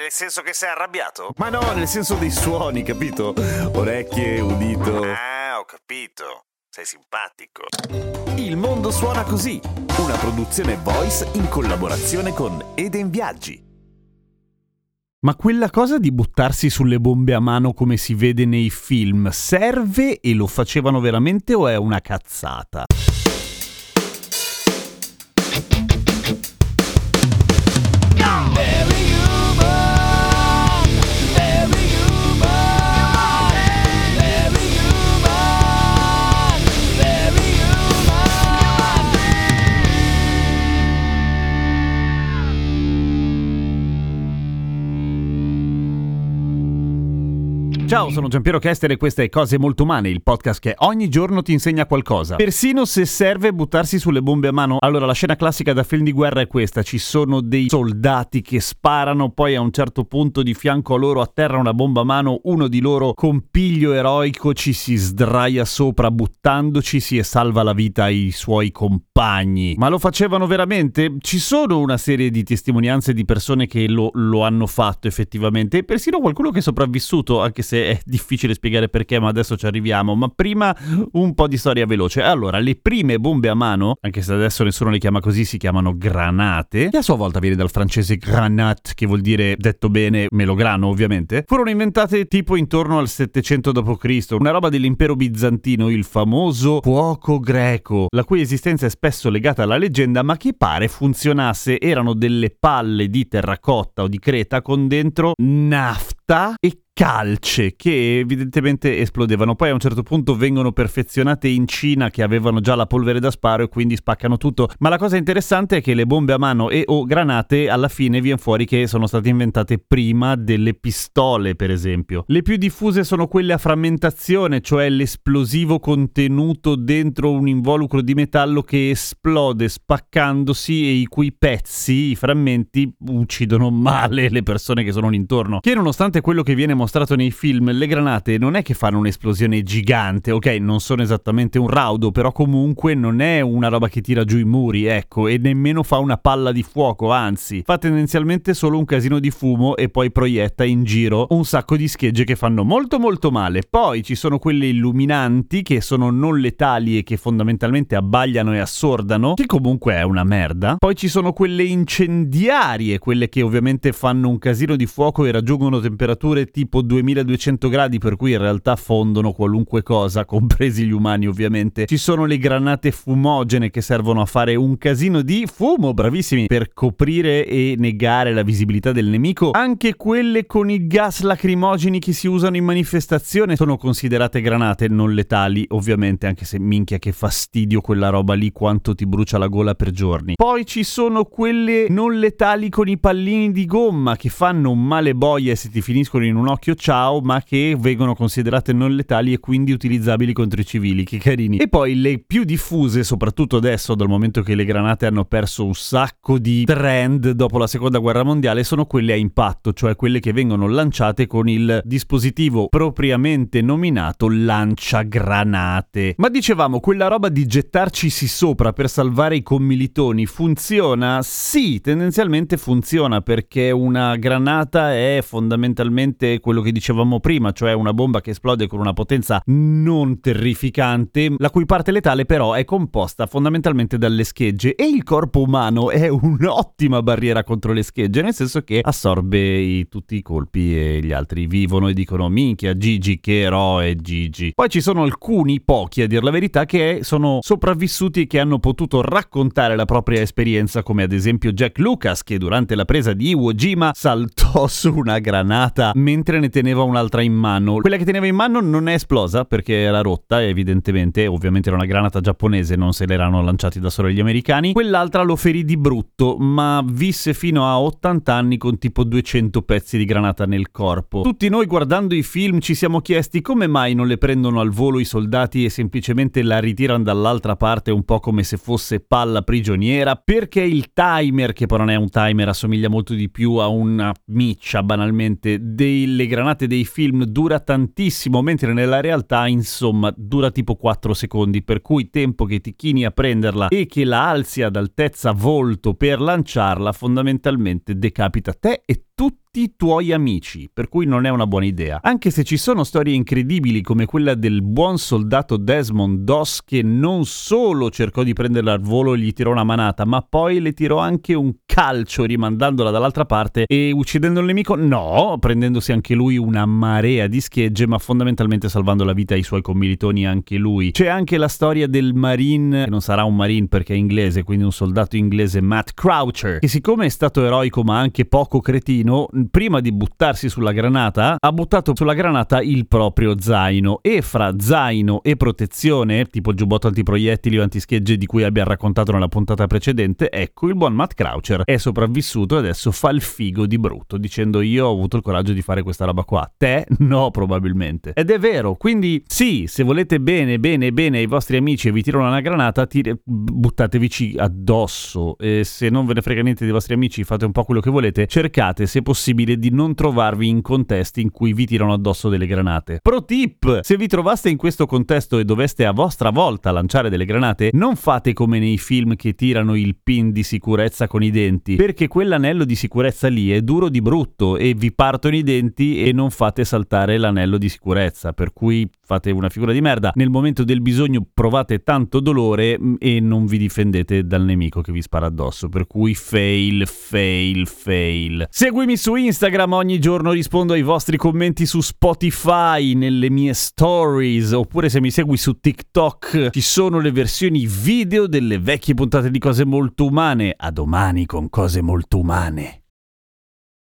Nel senso che sei arrabbiato? Ma no, nel senso dei suoni, capito? Orecchie, udito. Ah, ho capito. Sei simpatico. Il mondo suona così, una produzione voice in collaborazione con Eden Viaggi. Ma quella cosa di buttarsi sulle bombe a mano come si vede nei film serve e lo facevano veramente o è una cazzata? Ciao, sono Giampiero Kester e questa è Cose Molto Umane, il podcast che ogni giorno ti insegna qualcosa. Persino se serve buttarsi sulle bombe a mano. Allora, la scena classica da film di guerra è questa: ci sono dei soldati che sparano, poi a un certo punto di fianco a loro atterra una bomba a mano, uno di loro con piglio eroico ci si sdraia sopra buttandoci e salva la vita ai suoi compagni. Ma lo facevano veramente? Ci sono una serie di testimonianze di persone che lo, lo hanno fatto effettivamente e persino qualcuno che è sopravvissuto, anche se è difficile spiegare perché, ma adesso ci arriviamo. Ma prima un po' di storia veloce. Allora, le prime bombe a mano, anche se adesso nessuno le chiama così, si chiamano granate, che a sua volta viene dal francese granat, che vuol dire, detto bene, melograno ovviamente, furono inventate tipo intorno al 700 d.C., una roba dell'impero bizantino, il famoso fuoco greco, la cui esistenza è spesso legata alla leggenda, ma che pare funzionasse. Erano delle palle di terracotta o di creta con dentro nafta e calce che evidentemente esplodevano. Poi a un certo punto vengono perfezionate in Cina che avevano già la polvere da sparo e quindi spaccano tutto. Ma la cosa interessante è che le bombe a mano e o granate alla fine viene fuori che sono state inventate prima delle pistole, per esempio. Le più diffuse sono quelle a frammentazione, cioè l'esplosivo contenuto dentro un involucro di metallo che esplode spaccandosi e i cui pezzi, i frammenti, uccidono male le persone che sono lì intorno. Che nonostante quello che viene mostrato mostrato nei film, le granate non è che fanno un'esplosione gigante, ok, non sono esattamente un raudo, però comunque non è una roba che tira giù i muri, ecco, e nemmeno fa una palla di fuoco, anzi, fa tendenzialmente solo un casino di fumo e poi proietta in giro un sacco di schegge che fanno molto molto male. Poi ci sono quelle illuminanti che sono non letali e che fondamentalmente abbagliano e assordano, che comunque è una merda. Poi ci sono quelle incendiarie, quelle che ovviamente fanno un casino di fuoco e raggiungono temperature tipo 2200 gradi per cui in realtà fondono qualunque cosa, compresi gli umani ovviamente. Ci sono le granate fumogene che servono a fare un casino di fumo, bravissimi, per coprire e negare la visibilità del nemico. Anche quelle con i gas lacrimogeni che si usano in manifestazione sono considerate granate non letali, ovviamente, anche se minchia che fastidio quella roba lì quanto ti brucia la gola per giorni. Poi ci sono quelle non letali con i pallini di gomma che fanno male boia se ti finiscono in un occhio occhio ciao, ma che vengono considerate non letali e quindi utilizzabili contro i civili. Che carini. E poi le più diffuse, soprattutto adesso, dal momento che le granate hanno perso un sacco di trend dopo la seconda guerra mondiale, sono quelle a impatto, cioè quelle che vengono lanciate con il dispositivo propriamente nominato lanciagranate. Ma dicevamo, quella roba di gettarcisi sopra per salvare i commilitoni funziona? Sì, tendenzialmente funziona perché una granata è fondamentalmente quello che dicevamo prima, cioè una bomba che esplode con una potenza non terrificante, la cui parte letale però è composta fondamentalmente dalle schegge e il corpo umano è un'ottima barriera contro le schegge, nel senso che assorbe i, tutti i colpi e gli altri vivono e dicono minchia Gigi che eroe Gigi. Poi ci sono alcuni, pochi a dir la verità, che sono sopravvissuti e che hanno potuto raccontare la propria esperienza, come ad esempio Jack Lucas che durante la presa di Iwo Jima saltò su una granata mentre ne teneva un'altra in mano. Quella che teneva in mano non è esplosa perché era rotta, evidentemente, ovviamente era una granata giapponese, non se l'erano lanciati da solo gli americani. Quell'altra lo ferì di brutto, ma visse fino a 80 anni con tipo 200 pezzi di granata nel corpo. Tutti noi guardando i film ci siamo chiesti come mai non le prendono al volo i soldati e semplicemente la ritirano dall'altra parte un po' come se fosse palla prigioniera, perché il timer, che però non è un timer, assomiglia molto di più a una miccia banalmente, delle granate dei film dura tantissimo, mentre nella realtà insomma dura tipo 4 secondi, per cui tempo che ti chini a prenderla e che la alzi ad altezza volto per lanciarla fondamentalmente decapita te e tutti i tuoi amici, per cui non è una buona idea. Anche se ci sono storie incredibili come quella del buon soldato Desmond Doss che non solo cercò di prenderla al volo e gli tirò una manata, ma poi le tirò anche un calcio rimandandola dall'altra parte e uccidendo il nemico? No, prendendosi anche lui una marea di schegge, ma fondamentalmente salvando la vita ai suoi commilitoni anche lui. C'è anche la storia del marine, che non sarà un marine perché è inglese, quindi un soldato inglese Matt Croucher, che siccome è stato eroico ma anche poco cretino, prima di buttarsi sulla granata, ha buttato sulla granata il proprio zaino e fra zaino e protezione, tipo giubbotto antiproiettili o antischegge di cui abbiamo raccontato nella puntata precedente, ecco il buon Matt Croucher è sopravvissuto e adesso fa il figo di brutto dicendo io ho avuto il coraggio di fare questa roba qua. Te no probabilmente. Ed è vero, quindi sì, se volete bene bene bene ai vostri amici e vi tirano una granata, tire, buttatevici addosso e se non ve ne frega niente dei vostri amici fate un po' quello che volete, cercate se possibile possibile di non trovarvi in contesti in cui vi tirano addosso delle granate. Pro tip! Se vi trovaste in questo contesto e doveste a vostra volta lanciare delle granate, non fate come nei film che tirano il pin di sicurezza con i denti, perché quell'anello di sicurezza lì è duro di brutto e vi partono i denti e non fate saltare l'anello di sicurezza, per cui fate una figura di merda. Nel momento del bisogno provate tanto dolore mm, e non vi difendete dal nemico che vi spara addosso, per cui fail, fail, fail. Seguimi su Instagram ogni giorno rispondo ai vostri commenti su Spotify, nelle mie stories, oppure se mi segui su TikTok ci sono le versioni video delle vecchie puntate di cose molto umane. A domani con cose molto umane.